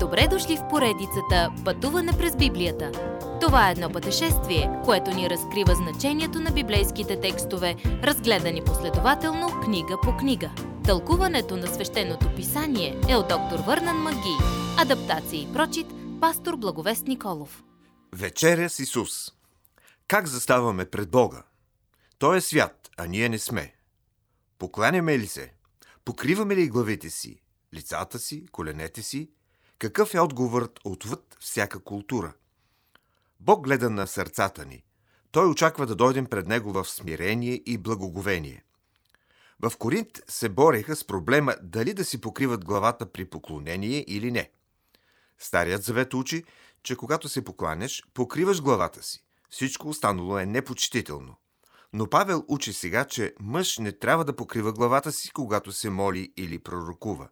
Добре дошли в поредицата Пътуване през Библията. Това е едно пътешествие, което ни разкрива значението на библейските текстове, разгледани последователно книга по книга. Тълкуването на свещеното писание е от доктор Върнан Маги. Адаптация и прочит, пастор Благовест Николов. Вечеря с Исус. Как заставаме пред Бога? Той е свят, а ние не сме. Покланяме ли се? Покриваме ли главите си, лицата си, коленете си? Какъв е отговорът отвъд всяка култура? Бог гледа на сърцата ни. Той очаква да дойдем пред Него в смирение и благоговение. В Коринт се бореха с проблема дали да си покриват главата при поклонение или не. Старият завет учи, че когато се покланяш, покриваш главата си. Всичко останало е непочтително. Но Павел учи сега, че мъж не трябва да покрива главата си, когато се моли или пророкува.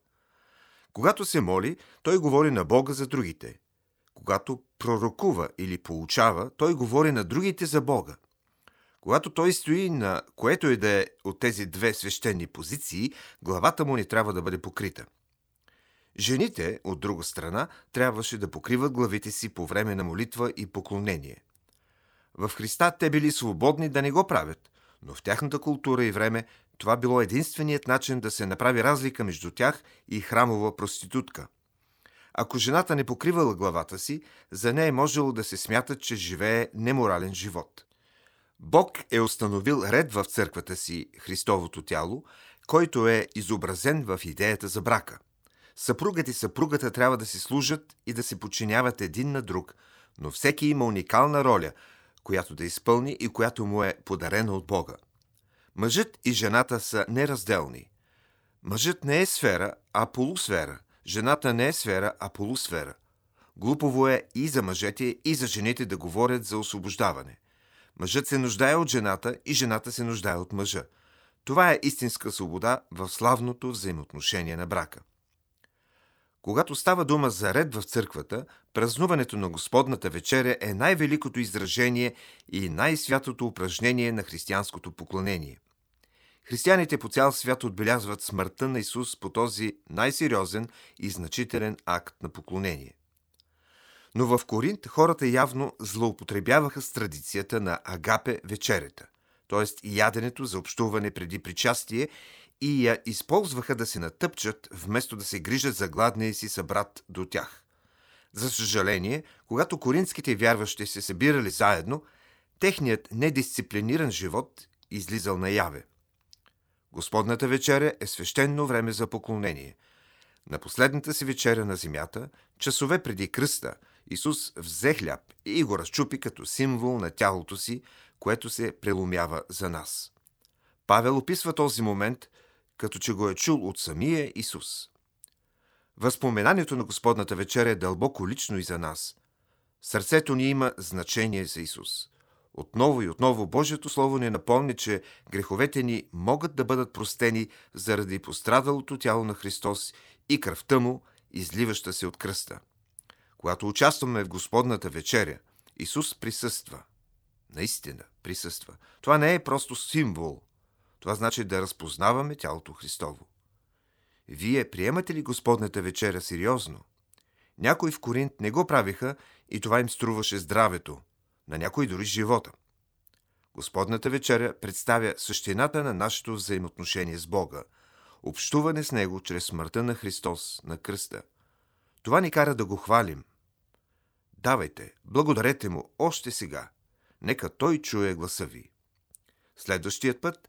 Когато се моли, той говори на Бога за другите. Когато пророкува или получава, той говори на другите за Бога. Когато той стои на което и да е от тези две свещени позиции, главата му не трябва да бъде покрита. Жените, от друга страна, трябваше да покриват главите си по време на молитва и поклонение. В Христа те били свободни да не го правят, но в тяхната култура и време това било единственият начин да се направи разлика между тях и храмова проститутка. Ако жената не покривала главата си, за нея е можело да се смята, че живее неморален живот. Бог е установил ред в църквата си, Христовото тяло, който е изобразен в идеята за брака. Съпругът и съпругата трябва да си служат и да се подчиняват един на друг, но всеки има уникална роля, която да изпълни и която му е подарена от Бога. Мъжът и жената са неразделни. Мъжът не е сфера, а полусфера. Жената не е сфера, а полусфера. Глупово е и за мъжете, и за жените да говорят за освобождаване. Мъжът се нуждае от жената и жената се нуждае от мъжа. Това е истинска свобода в славното взаимоотношение на брака. Когато става дума за ред в църквата, празнуването на Господната вечеря е най-великото изражение и най-святото упражнение на християнското поклонение. Християните по цял свят отбелязват смъртта на Исус по този най-сериозен и значителен акт на поклонение. Но в Коринт хората явно злоупотребяваха с традицията на агапе вечерята, т.е. яденето за общуване преди причастие и я използваха да се натъпчат, вместо да се грижат за гладния си събрат до тях. За съжаление, когато коринските вярващи се събирали заедно, техният недисциплиниран живот излизал наяве. Господната вечеря е свещено време за поклонение. На последната си вечеря на земята, часове преди кръста, Исус взе хляб и го разчупи като символ на тялото си, което се преломява за нас. Павел описва този момент, като че го е чул от самия Исус. Възпоменанието на Господната вечеря е дълбоко лично и за нас. Сърцето ни има значение за Исус. Отново и отново Божието Слово ни напомни, че греховете ни могат да бъдат простени заради пострадалото тяло на Христос и кръвта му, изливаща се от кръста. Когато участваме в Господната вечеря, Исус присъства. Наистина присъства. Това не е просто символ. Това значи да разпознаваме тялото Христово. Вие приемате ли Господната вечеря сериозно? Някои в Коринт не го правиха и това им струваше здравето, на някой дори живота. Господната вечеря представя същината на нашето взаимоотношение с Бога, общуване с Него чрез смъртта на Христос на кръста. Това ни кара да го хвалим. Давайте, благодарете Му още сега. Нека Той чуе гласа ви. Следващият път,